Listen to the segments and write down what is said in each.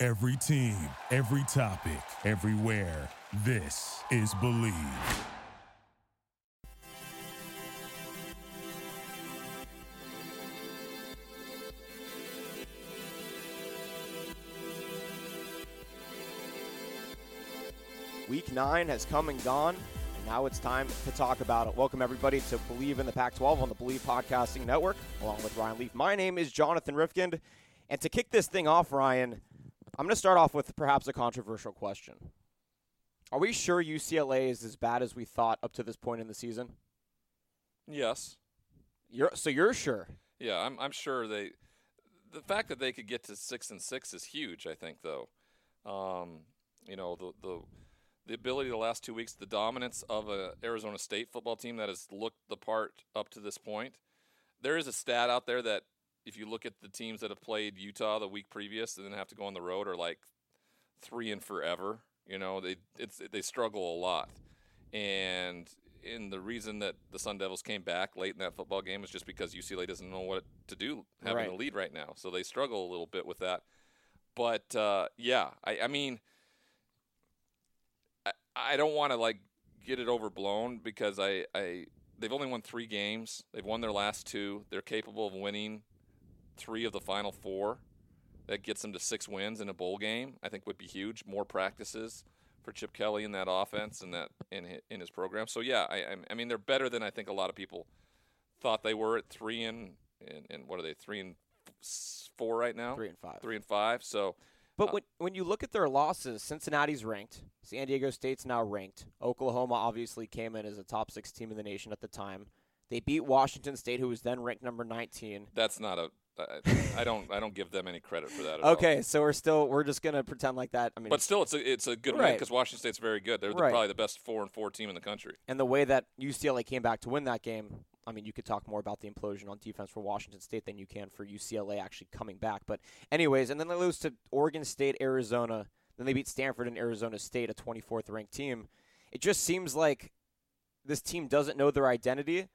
Every team, every topic, everywhere. This is Believe. Week nine has come and gone, and now it's time to talk about it. Welcome, everybody, to Believe in the Pac 12 on the Believe Podcasting Network, along with Ryan Leaf. My name is Jonathan Rifkind, and to kick this thing off, Ryan, I'm going to start off with perhaps a controversial question. Are we sure UCLA is as bad as we thought up to this point in the season? Yes. You're, so you're sure? Yeah, I'm. I'm sure they. The fact that they could get to six and six is huge. I think, though. Um, you know, the the the ability the last two weeks, the dominance of a Arizona State football team that has looked the part up to this point. There is a stat out there that if you look at the teams that have played Utah the week previous and then have to go on the road are like three and forever. You know, they it's they struggle a lot, and and the reason that the Sun Devils came back late in that football game is just because UCLA doesn't know what to do having Right. the lead right now, so they struggle a little bit with that. But uh, yeah, I, I mean, I, I don't want to like get it overblown because I, I they've only won three games. They've won their last two. They're capable of winning three of the final four. That gets them to six wins in a bowl game. I think would be huge. More practices for Chip Kelly in that offense and that in hi- in his program. So yeah, I I- I mean they're better than I think a lot of people thought they were at three and and, and what are they three and four right now? Three and five. Three and five. So But Uh, when when you look at their losses, Cincinnati's ranked, San Diego State's now ranked. Oklahoma obviously came in as a top six team in the nation at the time. They beat Washington State, who was then ranked number 19. that's not a. I, I don't I don't give them any credit for that. At all. Okay, so we're still we're just gonna pretend like that. I mean, But still, it's a it's a good win because Washington State's very good. They're the, Right. probably the best four and four team in the country. and the way that UCLA came back to win that game, I mean, you could talk more about the implosion on defense for Washington State than you can for UCLA actually coming back. But anyways, and then they lose to Oregon State, Arizona. Then they beat Stanford and Arizona State, a 24th ranked team. It just seems like this team doesn't know their identity.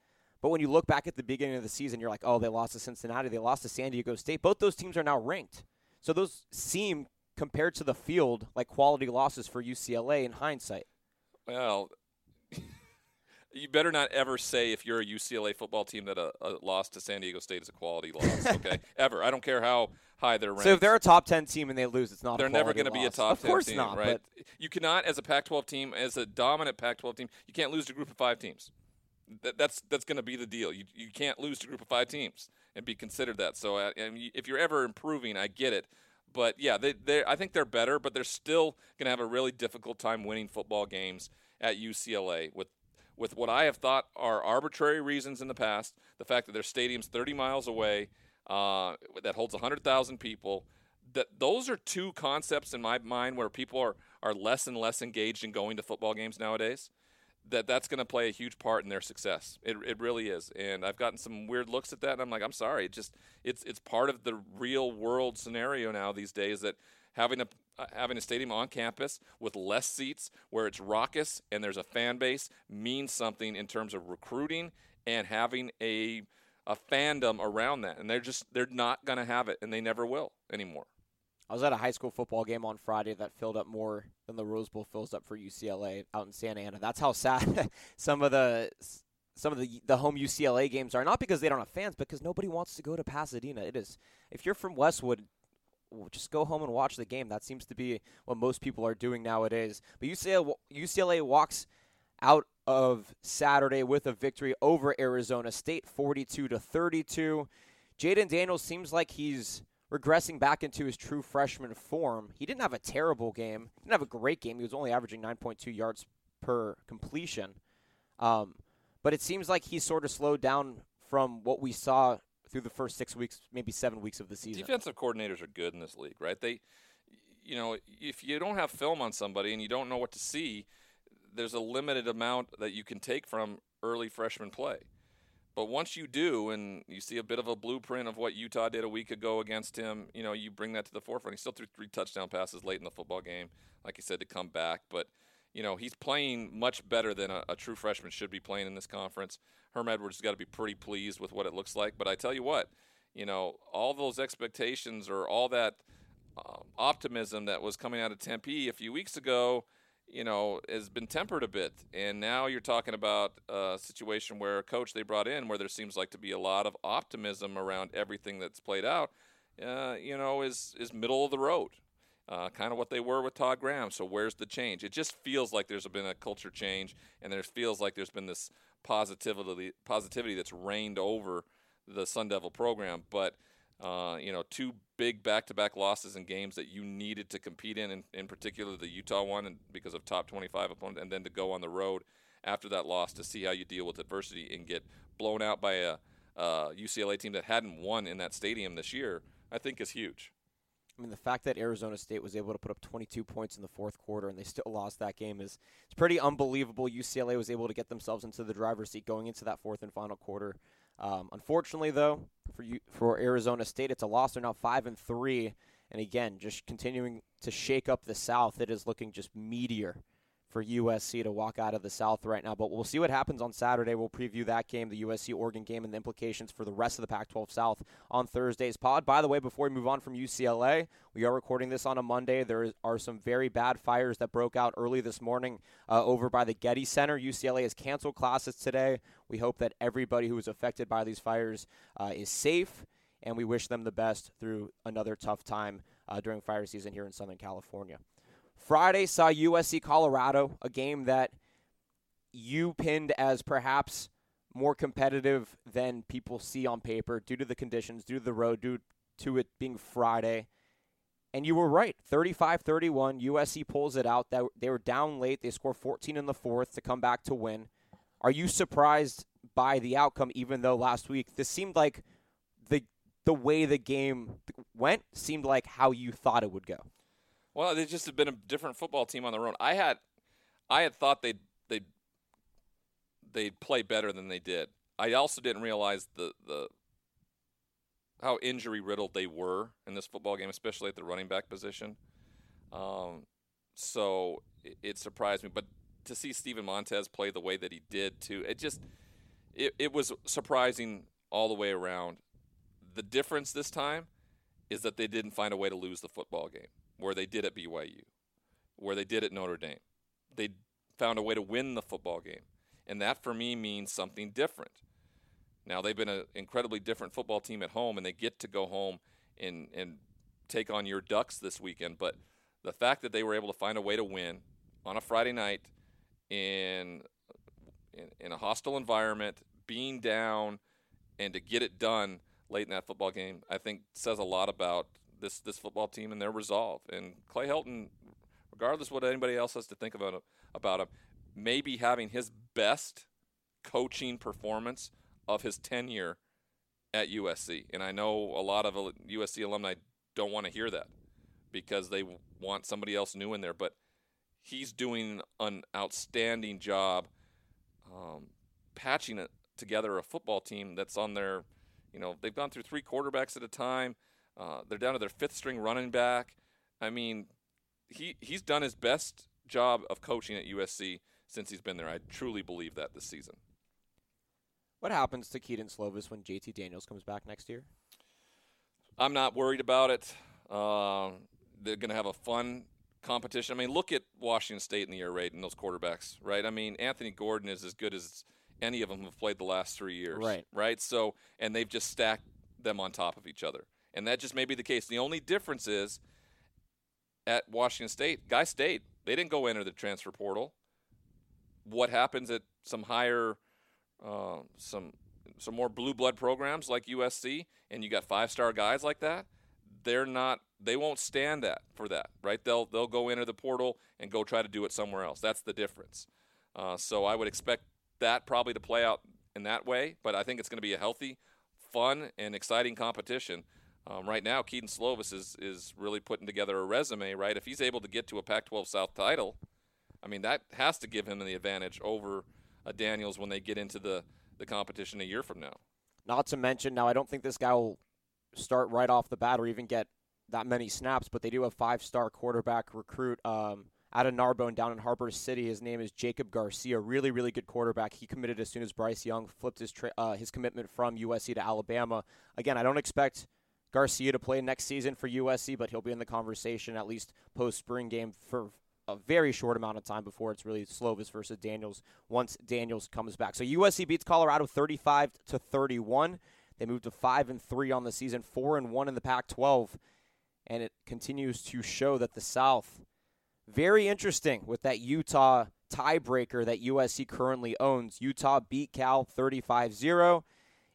But when you look back at the beginning of the season, you're like, oh, they lost to Cincinnati, they lost to San Diego State. Both those teams are now ranked. So those seem, compared to the field, like quality losses for UCLA in hindsight. Well, you better not ever say if you're a UCLA football team that a, a loss to San Diego State is a quality loss. Okay, ever. I don't care how high they're ranked. So if they're a top ten team and they lose, it's not. they're never going to be a top Of 10 course team, not. right? But You cannot, as a Pac-12 team, as a dominant Pac-12 team, you can't lose to a group of five teams. That, that's that's going to be the deal. You you can't lose to group of five teams and be considered that. So uh, and you- if you're ever improving, I get it. But yeah, they they I think they're better, but they're still going to have a really difficult time winning football games at UCLA with with what I have thought are arbitrary reasons in the past. The fact that their stadium's 30 miles away, uh, that holds 100,000 people. That those are two concepts in my mind where people are are less and less engaged in going to football games nowadays. That that's going to play a huge part in their success. It, it really is. And I've gotten some weird looks at that, and I'm like, I'm sorry. It just it's it's part of the real world scenario now these days that having a uh, having a stadium on campus with less seats where it's raucous and there's a fan base means something in terms of recruiting and having a a fandom around that and they're just they're not going to have it and they never will anymore I was at a high school football game on Friday that filled up more than the Rose Bowl fills up for UCLA out in Santa Ana. That's how sad some of the some of the the home UCLA games are. Not because they don't have fans, but because nobody wants to go to Pasadena. It is if you're from Westwood, just go home and watch the game. That seems to be what most people are doing nowadays. But UCLA UCLA walks out of Saturday with a victory over Arizona State, 42 to 32. Jayden Daniels seems like he's regressing back into his true freshman form. He didn't have a terrible game. He didn't have a great game. He was only averaging 9.2 yards per completion. Um, but it seems like he's sort of slowed down from what we saw through the first six weeks, maybe seven weeks of the season. defensive coordinators are good in this league right they you know, if you don't have film on somebody and you don't know what to see, there's a limited amount that you can take from early freshman play. But once you do, and you see a bit of a blueprint of what Utah did a week ago against him, you know, you bring that to the forefront. He still threw three touchdown passes late in the football game, like you said, to come back. But, you know, he's playing much better than a, a true freshman should be playing in this conference. Herm Edwards has got to be pretty pleased with what it looks like. But I tell you what, you know, all those expectations or all that um, optimism that was coming out of Tempe a few weeks ago – you know, has been tempered a bit. And now you're talking about a situation where a coach they brought in, where there seems like to be a lot of optimism around everything that's played out, uh, you know, is is middle of the road. Uh, kind of what they were with Todd Graham. So where's the change? It just feels like there's been a culture change, and there feels like there's been this positivity positivity that's reigned over the Sun Devil program. But uh, you know, two big back-to-back losses in games that you needed to compete in, in, in particular the Utah one, and because of top 25 opponent, and then to go on the road after that loss to see how you deal with adversity and get blown out by a, a UCLA team that hadn't won in that stadium this year, I think is huge. I mean, the fact that Arizona State was able to put up 22 points in the fourth quarter and they still lost that game is it's pretty unbelievable. UCLA was able to get themselves into the driver's seat going into that fourth and final quarter. Um, unfortunately, though, for you for Arizona State, it's a loss. They're now five and three, and again, just continuing to shake up the South. It is looking just meteor for USC to walk out of the South right now. But we'll see what happens on Saturday. We'll preview that game, the USC Oregon game, and the implications for the rest of the Pac 12 South on Thursday's pod. By the way, before we move on from UCLA, we are recording this on a Monday. There are some very bad fires that broke out early this morning uh, over by the Getty Center. UCLA has canceled classes today. We hope that everybody who was affected by these fires uh, is safe, and we wish them the best through another tough time uh, during fire season here in Southern California. Friday saw USC Colorado, a game that you pinned as perhaps more competitive than people see on paper due to the conditions, due to the road, due to it being Friday. And you were right. 35 31. USC pulls it out. They were down late. They score 14 in the fourth to come back to win. Are you surprised by the outcome, even though last week this seemed like the the way the game went seemed like how you thought it would go? Well, they just have been a different football team on their own. I had, I had thought they'd they'd they'd play better than they did. I also didn't realize the the how injury riddled they were in this football game, especially at the running back position. Um, so it, it surprised me, but to see Steven Montez play the way that he did too, it just it, it was surprising all the way around. The difference this time is that they didn't find a way to lose the football game where they did at BYU, where they did at Notre Dame. They found a way to win the football game. And that for me means something different. Now they've been an incredibly different football team at home and they get to go home and and take on your Ducks this weekend, but the fact that they were able to find a way to win on a Friday night in in, in a hostile environment, being down and to get it done late in that football game, I think says a lot about this this football team and their resolve. And Clay Helton, regardless what anybody else has to think about him, about him, maybe having his best coaching performance of his tenure at USC. And I know a lot of USC alumni don't want to hear that because they want somebody else new in there. But he's doing an outstanding job um, patching it together a football team that's on their, you know, they've gone through three quarterbacks at a time. Uh, they're down to their fifth string running back. I mean, he he's done his best job of coaching at USC since he's been there. I truly believe that this season. What happens to Kedon Slovis when JT Daniels comes back next year? I'm not worried about it. Uh, they're going to have a fun competition. I mean, look at Washington State in the air raid and those quarterbacks, right? I mean, Anthony Gordon is as good as any of them have played the last three years, right? Right. So, and they've just stacked them on top of each other and that just may be the case. The only difference is at Washington State, Guy State, they didn't go into the transfer portal. What happens at some higher, uh, some some more blue blood programs like USC, and you got five star guys like that? They're not. They won't stand that for that, right? They'll they'll go into the portal and go try to do it somewhere else. That's the difference. Uh, so I would expect that probably to play out in that way, but I think it's going to be a healthy, fun, and exciting competition Um, right now, Kedon Slovis is is really putting together a resume. Right, if he's able to get to a Pac-12 South title, I mean that has to give him the advantage over a Daniels when they get into the the competition a year from now. Not to mention, now I don't think this guy will start right off the bat or even get that many snaps, but they do have five-star quarterback recruit um, out of Narbonne down in Harbor City. His name is Jacob Garcia. Really, really good quarterback. He committed as soon as Bryce Young flipped his tra- uh, his commitment from USC to Alabama. Again, I don't expect Garcia to play next season for USC, but he'll be in the conversation at least post spring game for a very short amount of time before it's really Slovis versus Daniels once Daniels comes back. So USC beats Colorado 35 to 31. They moved to 5 and 3 on the season, 4 and 1 in the Pac-12, and it continues to show that the South very interesting with that Utah tiebreaker that USC currently owns. Utah beat Cal 35-0.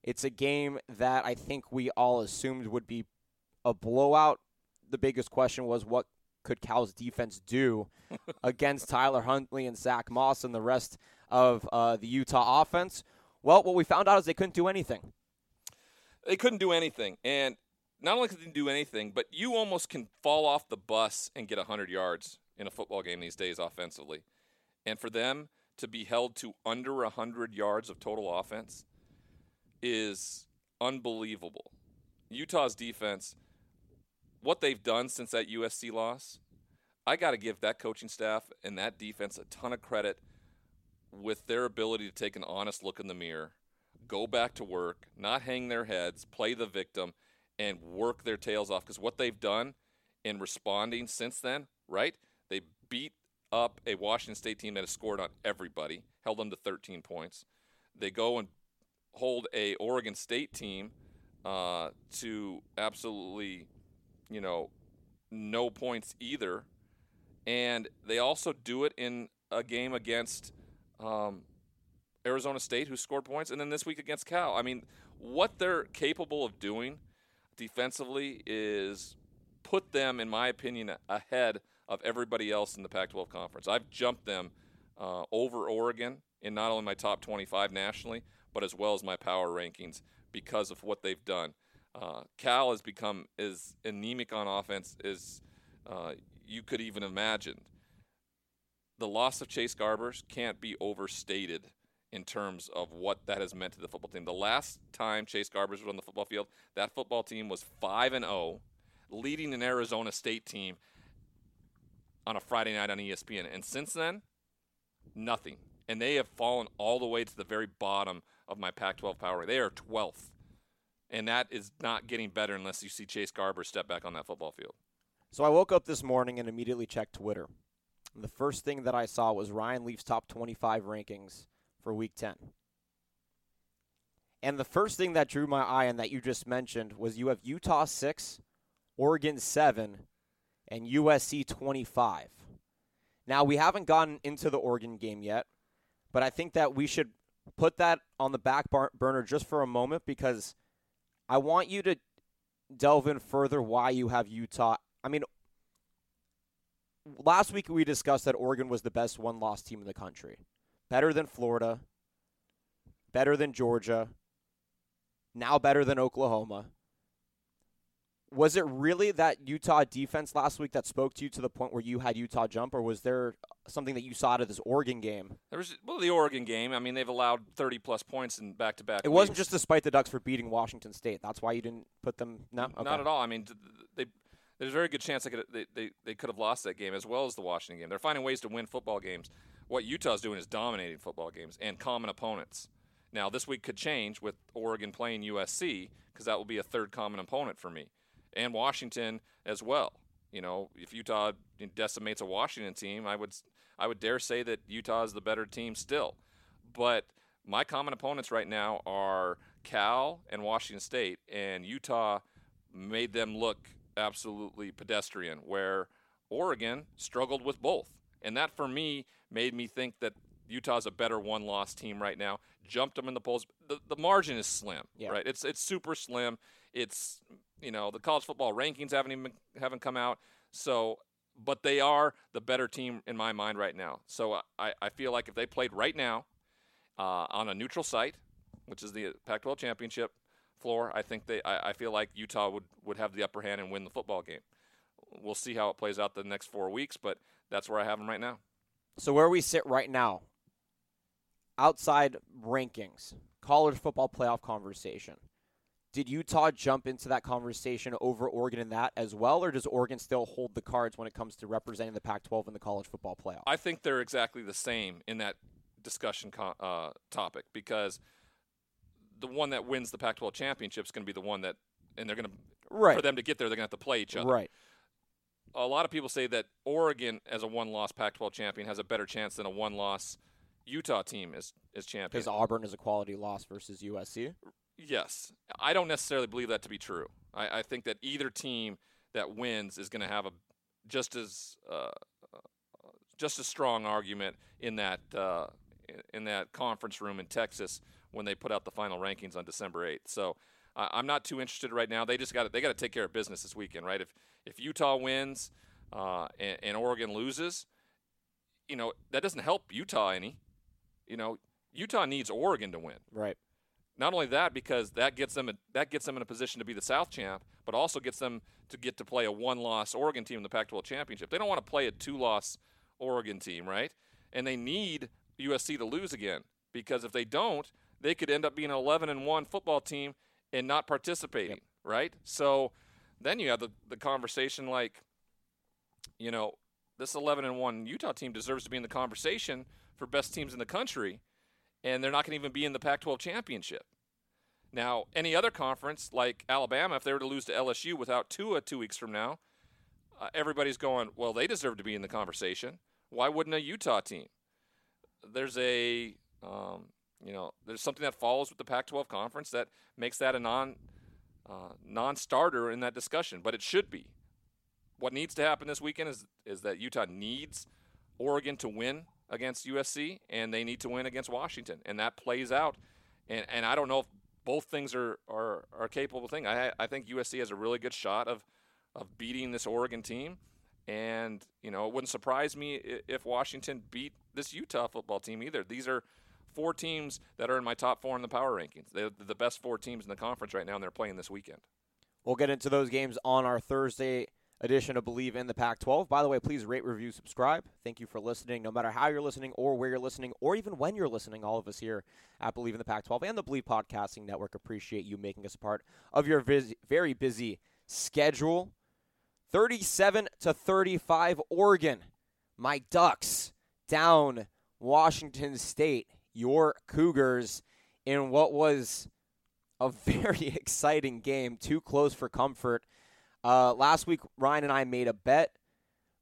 It's a game that I think we all assumed would be a blowout. The biggest question was what could Cal's defense do against Tyler Huntley and Zach Moss and the rest of uh, the Utah offense? Well, what we found out is they couldn't do anything. They couldn't do anything, and not only could they do anything, but you almost can fall off the bus and get 100 yards in a football game these days offensively. And for them to be held to under 100 yards of total offense is unbelievable. Utah's defense, what they've done since that USC loss, I got to give that coaching staff and that defense a ton of credit with their ability to take an honest look in the mirror, go back to work, not hang their heads, play the victim, and work their tails off. Because what they've done in responding since then, right? They beat up a Washington State team that has scored on everybody, held them to 13 points. They go and hold a Oregon State team uh, to absolutely, you know, no points either, and they also do it in a game against um, Arizona State, who scored points, and then this week against Cal. I mean, what they're capable of doing defensively is put them, in my opinion, ahead of everybody else in the Pac-12 conference. I've jumped them uh, over Oregon in not only my top 25 nationally, but as well as my power rankings because of what they've done. Uh, Cal has become as anemic on offense as uh, you could even imagine. The loss of Chase Garbers can't be overstated in terms of what that has meant to the football team. The last time Chase Garbers was on the football field, that football team was 5 and 0, leading an Arizona State team on a Friday night on ESPN. And since then, nothing. And they have fallen all the way to the very bottom of my Pac 12 power. They are 12th. And that is not getting better unless you see Chase Garber step back on that football field. So I woke up this morning and immediately checked Twitter. The first thing that I saw was Ryan Leaf's top 25 rankings for week 10. And the first thing that drew my eye and that you just mentioned was you have Utah 6, Oregon 7, and USC 25. Now, we haven't gotten into the Oregon game yet, but I think that we should put that on the back burner just for a moment because I want you to delve in further why you have Utah. I mean, last week we discussed that Oregon was the best one loss team in the country. Better than Florida, better than Georgia, now better than Oklahoma was it really that Utah defense last week that spoke to you to the point where you had Utah jump, or was there something that you saw out of this Oregon game? There was well the Oregon game. I mean, they've allowed thirty plus points in back to back. It wasn't just despite the Ducks for beating Washington State. That's why you didn't put them. No, okay. not at all. I mean, they there's a very good chance they could they, they, they could have lost that game as well as the Washington game. They're finding ways to win football games. What Utah's doing is dominating football games and common opponents. Now this week could change with Oregon playing USC because that will be a third common opponent for me and Washington as well. You know, if Utah decimates a Washington team, I would I would dare say that Utah is the better team still. But my common opponents right now are Cal and Washington State, and Utah made them look absolutely pedestrian, where Oregon struggled with both. And that, for me, made me think that Utah's a better one-loss team right now. Jumped them in the polls. The, the margin is slim, yeah. right? It's it's super slim. It's you know, the college football rankings haven't even haven't come out. So, but they are the better team in my mind right now. So I, I feel like if they played right now uh, on a neutral site, which is the Pac-12 championship, floor, I think they. I, I feel like Utah would would have the upper hand and win the football game. We'll see how it plays out the next four weeks, but that's where I have them right now. So where we sit right now, outside rankings, college football playoff conversation. Did Utah jump into that conversation over Oregon in that as well, or does Oregon still hold the cards when it comes to representing the Pac-12 in the college football playoff? I think they're exactly the same in that discussion uh, topic because the one that wins the Pac-12 championship is going to be the one that, and they're going to right for them to get there, they're going to have to play each other. right. A lot of people say that Oregon, as a one-loss Pac-12 champion, has a better chance than a one-loss Utah team is is champion. Because Auburn is a quality loss versus USC. Yes, I don't necessarily believe that to be true. I, I think that either team that wins is going to have a just as uh, just as strong argument in that uh, in that conference room in Texas when they put out the final rankings on December eighth. So I'm not too interested right now. They just got they got to take care of business this weekend, right? If if Utah wins uh, and, and Oregon loses, you know that doesn't help Utah any. You know Utah needs Oregon to win. Right. Not only that, because that gets them a, that gets them in a position to be the South champ, but also gets them to get to play a one-loss Oregon team in the Pac-12 championship. They don't want to play a two-loss Oregon team, right? And they need USC to lose again because if they don't, they could end up being an 11 and one football team and not participating, Yep. right? So then you have the the conversation like, you know, this 11 and one Utah team deserves to be in the conversation for best teams in the country and they're not going to even be in the Pac 12 championship. Now, any other conference like Alabama, if they were to lose to LSU without Tua two weeks from now, uh, everybody's going, well, they deserve to be in the conversation. Why wouldn't a Utah team? There's a, um, you know, there's something that follows with the Pac-12 conference that makes that a non, uh, non-starter in that discussion, but it should be. What needs to happen this weekend is is that Utah needs Oregon to win against USC, and they need to win against Washington, and that plays out. And and I don't know if both things are are, are capable thing. I I think USC has a really good shot of of beating this Oregon team, and you know it wouldn't surprise me if Washington beat this Utah football team either. These are four teams that are in my top four in the power rankings. They're the best four teams in the conference right now, and they're playing this weekend. We'll get into those games on our Thursday edition of Believe in the Pac 12. By the way, please rate, review, subscribe. Thank you for listening, no matter how you're listening or where you're listening, or even when you're listening. All of us here at Believe in the Pac 12 and the Believe Podcasting Network appreciate you making us a part of your very busy schedule. 37 to 35, Oregon. My Ducks down Washington State. Your Cougars in what was a very exciting game. Too close for comfort. Uh, last week, Ryan and I made a bet.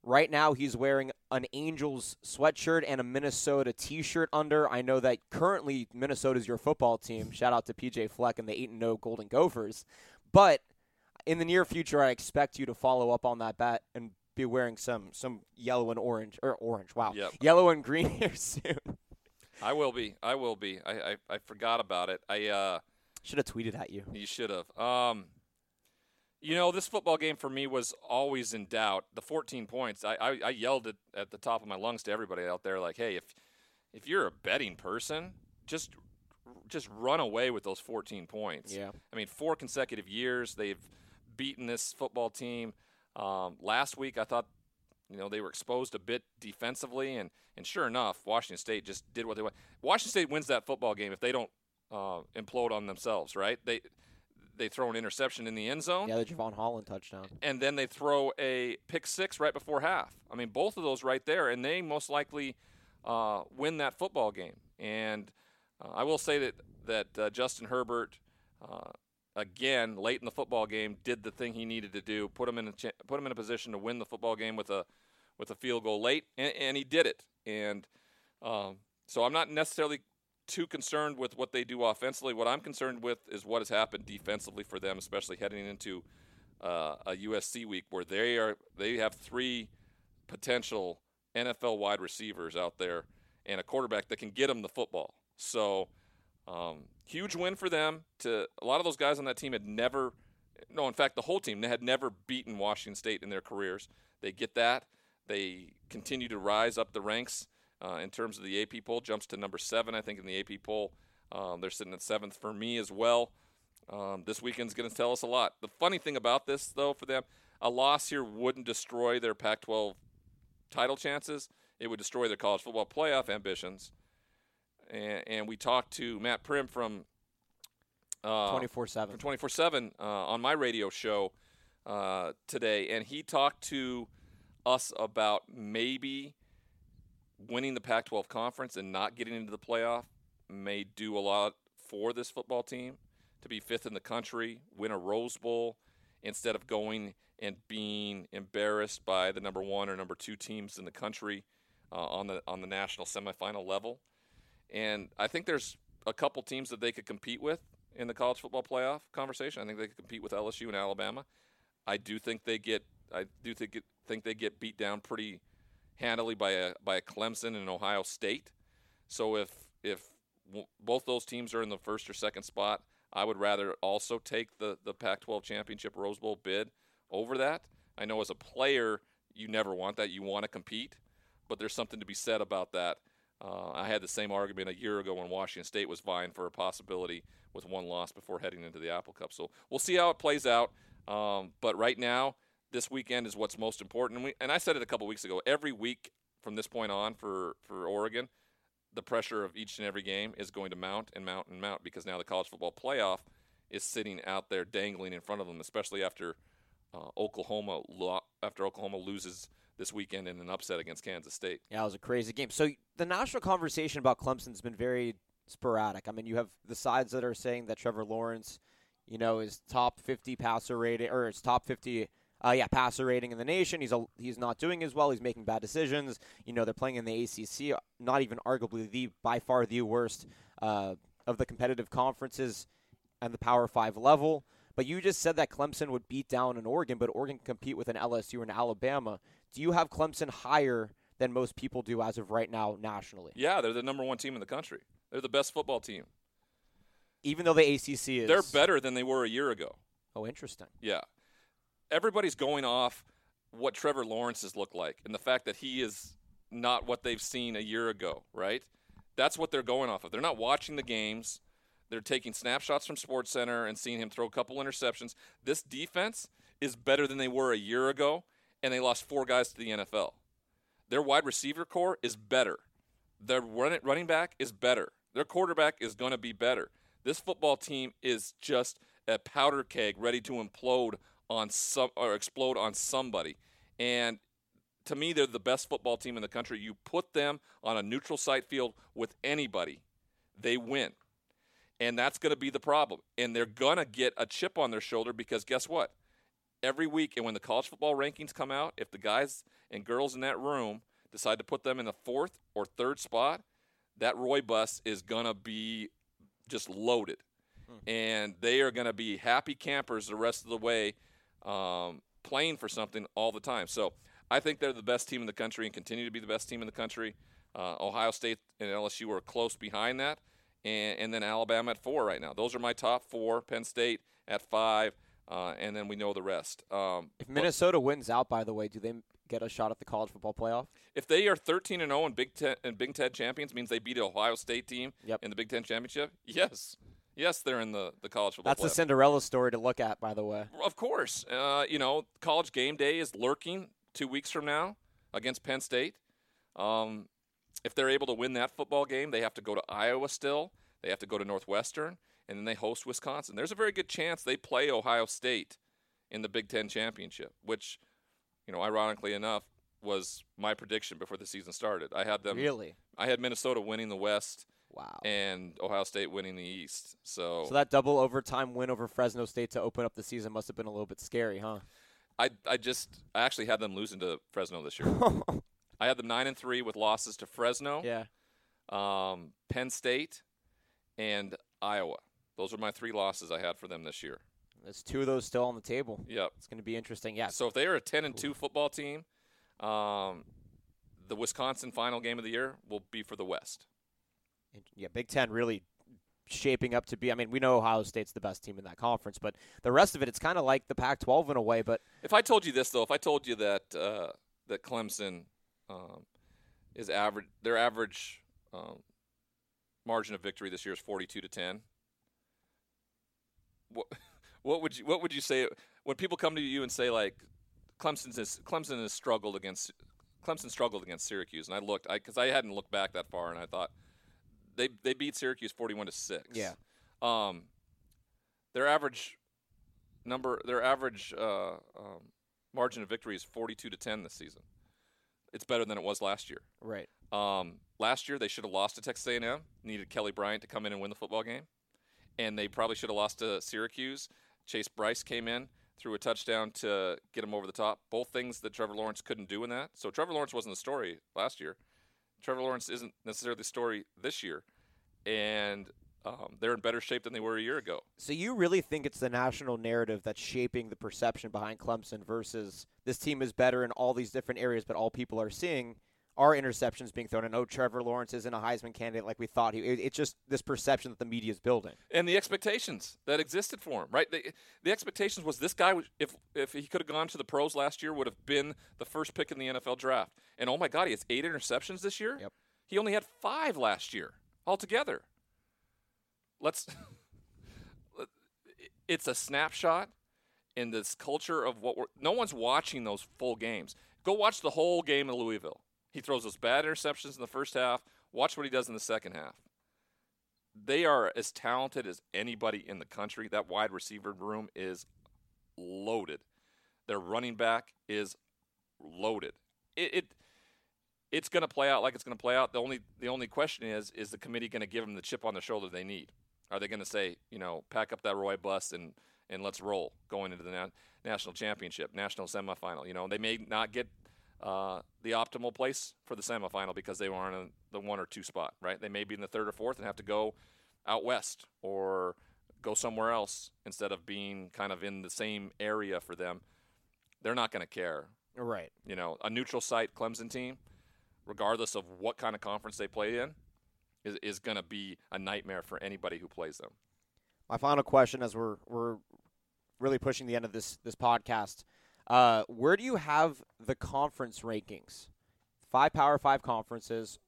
Right now, he's wearing an Angels sweatshirt and a Minnesota T-shirt under. I know that currently Minnesota's your football team. Shout out to PJ Fleck and the eight and zero Golden Gophers. But in the near future, I expect you to follow up on that bet and be wearing some some yellow and orange or orange. Wow, Yep. yellow and green here soon. I will be. I will be. I I, I forgot about it. I uh, Should have tweeted at you. You should have. Um, you know, this football game for me was always in doubt. The 14 points, I, I, I yelled it at the top of my lungs to everybody out there, like, "Hey, if if you're a betting person, just just run away with those 14 points." Yeah. I mean, four consecutive years they've beaten this football team. Um, last week, I thought, you know, they were exposed a bit defensively, and and sure enough, Washington State just did what they want. Washington State wins that football game if they don't uh, implode on themselves, right? They they throw an interception in the end zone, Yeah, the Jevon Holland touchdown. and then they throw a pick six right before half. I mean, both of those right there, and they most likely uh, win that football game. And uh, I will say that that uh, Justin Herbert, uh, again late in the football game, did the thing he needed to do, put him in a ch- put him in a position to win the football game with a with a field goal late, and, and he did it. And um, so I'm not necessarily too concerned with what they do offensively. What I'm concerned with is what has happened defensively for them, especially heading into uh, a USC week where they are they have three potential NFL wide receivers out there and a quarterback that can get them the football. So um, huge win for them. To a lot of those guys on that team had never, no, in fact, the whole team had never beaten Washington State in their careers. They get that. They continue to rise up the ranks uh, in terms of the AP poll. Jumps to number seven, I think, in the AP poll. Um, they're sitting at seventh for me as well. Um, this weekend's going to tell us a lot. The funny thing about this, though, for them, a loss here wouldn't destroy their Pac-12 title chances. It would destroy their college football playoff ambitions. And, and we talked to Matt Prehm from uh, Twenty four seven. from 24 7 uh, on my radio show uh, today, and he talked to us about maybe winning the Pac 12 conference and not getting into the playoff may do a lot for this football team to be fifth in the country, win a Rose Bowl instead of going and being embarrassed by the number one or number two teams in the country uh, on the on the national semifinal level. And I think there's a couple teams that they could compete with in the college football playoff conversation. I think they could compete with LSU and Alabama. I do think they get I do think think they get beat down pretty handily by a by a Clemson and Ohio State. So if if w- both those teams are in the first or second spot, I would rather also take the the Pac-12 championship Rose Bowl bid over that. I know as a player you never want that. You want to compete, but there's something to be said about that. Uh, I had the same argument a year ago when Washington State was vying for a possibility with one loss before heading into the Apple Cup. So we'll see how it plays out. Um, but right now, this weekend is what's most important. And, we, and I said it a couple weeks ago. Every week from this point on for, for Oregon, the pressure of each and every game is going to mount and mount and mount because now the college football playoff is sitting out there dangling in front of them, especially after uh, Oklahoma lo- after Oklahoma loses this weekend in an upset against Kansas State. Yeah, it was a crazy game. So the national conversation about Clemson's been very sporadic. I mean, you have the sides that are saying that Trevor Lawrence, you know, is top 50 passer rating or is top 50 uh, yeah, passer rating in the nation. He's a, he's not doing as well. He's making bad decisions. You know, they're playing in the ACC, not even arguably the by far the worst uh, of the competitive conferences and the Power Five level. But you just said that Clemson would beat down an Oregon, but Oregon can compete with an LSU and Alabama. Do you have Clemson higher than most people do as of right now nationally? Yeah, they're the number one team in the country. They're the best football team. Even though the ACC is, They're better than they were a year ago. Oh, interesting. Yeah. Everybody's going off what Trevor Lawrence has looked like and the fact that he is not what they've seen a year ago, right? That's what they're going off of. They're not watching the games. They're taking snapshots from Sports Center and seeing him throw a couple interceptions. This defense is better than they were a year ago, and they lost four guys to the NFL. Their wide receiver core is better. Their run- running back is better. Their quarterback is going to be better. This football team is just a powder keg ready to implode on some or explode on somebody. And to me, they're the best football team in the country. You put them on a neutral site field with anybody, they win. And that's going to be the problem. And they're going to get a chip on their shoulder because guess what? Every week, and when the college football rankings come out, if the guys and girls in that room decide to put them in the fourth or third spot, that Roy bus is going to be just loaded. Hmm. And they are going to be happy campers the rest of the way, um, playing for something all the time. So I think they're the best team in the country and continue to be the best team in the country. Uh, Ohio State and LSU are close behind that, and, and then Alabama at four right now. Those are my top four. Penn State at five, uh, and then we know the rest. Um, If but Minnesota wins out, by the way, do they get a shot at the college football playoff? if they are 13 and 0 and Big Ten and Big Ten champions, means they beat an Ohio State team Yep. in the Big Ten championship. Yes, yes, they're in the the college football. That's the playoff. Cinderella story to look at, by the way. Of course. Uh, you know, college game day is lurking two weeks from now against Penn State. Um, if they're able to win that football game, they have to go to Iowa still. They have to go to Northwestern, and then they host Wisconsin. There's a very good chance they play Ohio State in the Big Ten championship, which, you know, ironically enough, was my prediction before the season started. I had them. Really? I had Minnesota winning the West Wow. and Ohio State winning the East. So, So that double overtime win over Fresno State to open up the season must have been a little bit scary, huh? I I just I actually had them losing to Fresno this year. I had them nine and three with losses to Fresno, yeah. um, Penn State, and Iowa. Those are my three losses I had for them this year. There's two of those still on the table. Yep. It's going to be interesting. Yeah. So if they are a ten and two football team, um, the Wisconsin final game of the year will be for the West. Yeah, Big Ten really shaping up to be. I mean, we know Ohio State's the best team in that conference, but the rest of it, it's kind of like the Pac-12 in a way. But If I told you this though, if I told you that uh, that Clemson um, is average, their average um, margin of victory this year is forty-two to ten. what, what would you what would you say when people come to you and say like Clemson is Clemson has struggled against Clemson struggled against Syracuse, and I looked because I, I, hadn't looked back that far, and I thought they they beat Syracuse forty-one to six. Yeah. Um, their average number, their average uh, um, margin of victory is forty-two to ten this season. It's better than it was last year. Right. Um, last year they should have lost to Texas A&M. Needed Kelly Bryant to come in and win the football game, and they probably should have lost to Syracuse. Chase Brice came in, threw a touchdown to get him over the top. Both things that Trevor Lawrence couldn't do in that. So Trevor Lawrence wasn't the story last year. Trevor Lawrence isn't necessarily the story this year, and um, they're in better shape than they were a year ago. So you really think it's the national narrative that's shaping the perception behind Clemson versus this team is better in all these different areas, but all people are seeing are interceptions being thrown. And oh, Trevor Lawrence isn't a Heisman candidate like we thought he. It's just this perception that the media is building, and the expectations that existed for him. Right, the, the expectations was this guy, if if he could have gone to the pros last year, would have been the first pick in the NFL draft. And oh my God, he has eight interceptions this year. Yep. He only had five last year altogether. Let's. it's a snapshot in this culture of what we're. No one's watching those full games. Go watch the whole game in Louisville. He throws those bad interceptions in the first half. Watch what he does in the second half. They are as talented as anybody in the country. That wide receiver room is loaded. Their running back is loaded. It, it it's going to play out like it's going to play out. The only the only question is is the committee going to give them the chip on the shoulder they need? Are they going to say, you know, pack up that Roy bus and and let's roll going into the na- national championship, national semifinal? You know, they may not get uh, the optimal place for the semifinal because they weren't in the one or two spot, right? They may be in the third or fourth and have to go out west or go somewhere else instead of being kind of in the same area for them. They're not going to care. Right. You know, a neutral site Clemson team, regardless of what kind of conference they play in, is, is going to be a nightmare for anybody who plays them. My final question, as we're we're really pushing the end of this this podcast, uh, where do you have the conference rankings? Five Power Five conferences.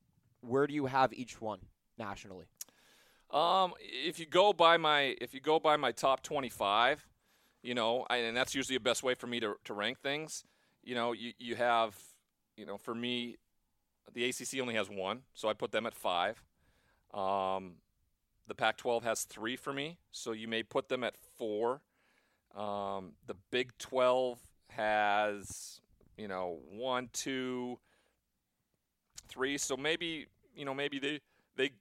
Where do you have each one nationally? Um, if you go by my if you go by my top twenty five, you know, I, and that's usually the best way for me to, to rank things. You know, you you have, you know, for me, the ACC only has one, so I put them at five. Um, the Pac-12 has three for me, so you may put them at four. Um, the Big 12 has, you know, one, two, three. So maybe, you know, maybe they they.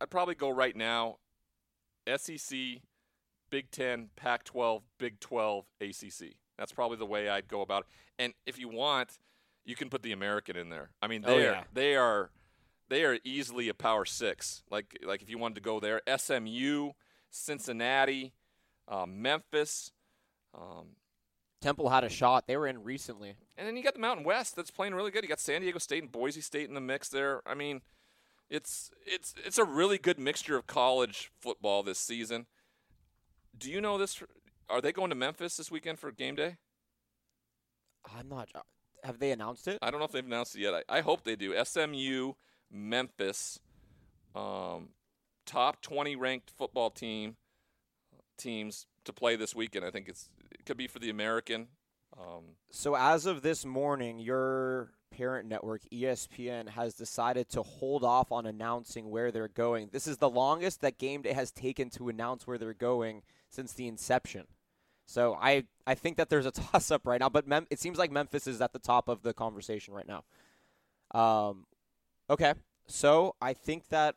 I'd probably go right now. SEC, Big Ten, Pac-12, Big 12, ACC. That's probably the way I'd go about it. And if you want, you can put the American in there. I mean, they Oh, are yeah. they are they are easily a power six. Like like if you wanted to go there, SMU, Cincinnati, uh, Memphis. Um, Temple had a shot. They were in recently. and then you got the Mountain West that's playing really good. You got San Diego State and Boise State in the mix there. I mean, it's it's it's a really good mixture of college football this season. Do you know this? Are they going to Memphis this weekend for game day? I'm not. Have they announced it? I don't know if they've announced it yet. I, I hope they do. SMU, Memphis, um, top 20 ranked football team teams to play this weekend. I think it's it could be for the American. Um, So as of this morning, your parent network ESPN has decided to hold off on announcing where they're going. This is the longest that game day has taken to announce where they're going since the inception. So I I think that there's a toss up right now, but Mem- it seems like Memphis is at the top of the conversation right now. Um, okay, so I think that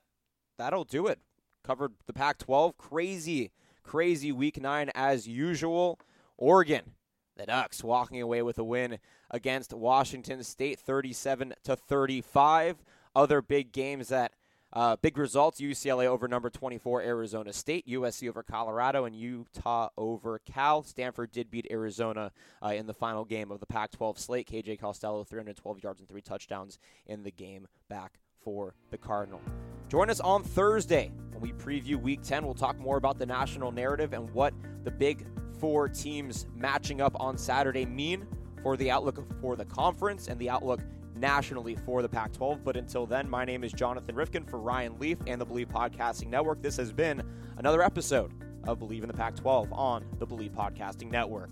that'll do it. Covered the Pac-12, crazy, crazy Week Nine as usual. Oregon, the Ducks walking away with a win against Washington State, 37 to 35. Other big games that uh, big results: UCLA over number 24 Arizona State, USC over Colorado, and Utah over Cal. Stanford did beat Arizona uh, in the final game of the Pac-12 slate. KJ Costello, 312 yards and three touchdowns in the game back for the Cardinal. Join us on Thursday when we preview Week 10. We'll talk more about the national narrative and what the big four teams matching up on Saturday mean for the outlook for the conference and the outlook nationally for the Pac 12. But until then, my name is Jonathan Rifkin for Ryan Leaf and the Believe Podcasting Network. This has been another episode of Believe in the Pac 12 on the Believe Podcasting Network.